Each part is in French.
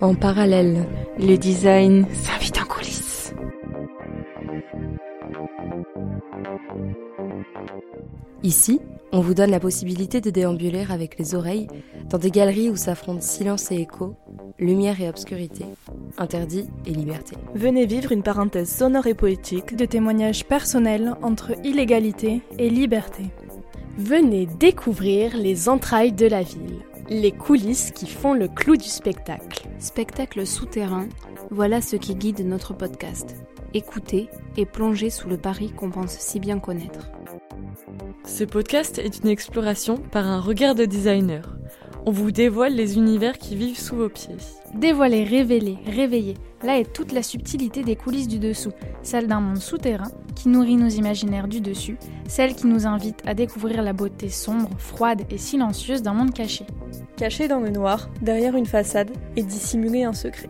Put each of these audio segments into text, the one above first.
En parallèle, le design s'invite en coulisses. Ici, on vous donne la possibilité de déambuler avec les oreilles dans des galeries où s'affrontent silence et écho, lumière et obscurité, interdit et liberté. Venez vivre une parenthèse sonore et poétique de témoignages personnels entre illégalité et liberté. Venez découvrir les entrailles de la ville, les coulisses qui font le clou du spectacle. Spectacle souterrain, voilà ce qui guide notre podcast. Écoutez et plongez sous le Paris qu'on pense si bien connaître. Ce podcast est une exploration par un regard de designer. On vous dévoile les univers qui vivent sous vos pieds. Dévoiler, révéler, réveiller, là est toute la subtilité des coulisses du dessous, celle d'un monde souterrain qui nourrit nos imaginaires du dessus, celle qui nous invite à découvrir la beauté sombre, froide et silencieuse d'un monde caché. Caché dans le noir, derrière une façade, et dissimuler un secret.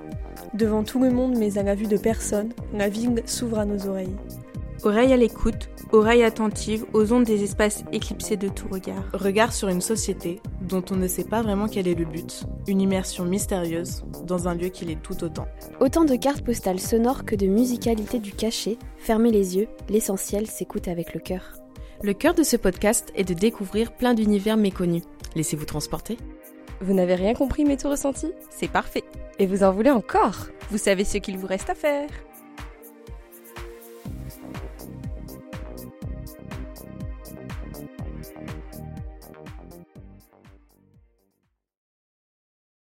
Devant tout le monde mais à la vue de personne, la ville s'ouvre à nos oreilles. Oreille à l'écoute, oreille attentive aux ondes des espaces éclipsés de tout regard. Regard sur une société dont on ne sait pas vraiment quel est le but. Une immersion mystérieuse dans un lieu qui l'est tout autant. Autant de cartes postales sonores que de musicalité du cachet. Fermez les yeux, l'essentiel s'écoute avec le cœur. Le cœur de ce podcast est de découvrir plein d'univers méconnus. Laissez-vous transporter. Vous n'avez rien compris mais tout ressenti? C'est parfait. Et vous en voulez encore? Vous savez ce qu'il vous reste à faire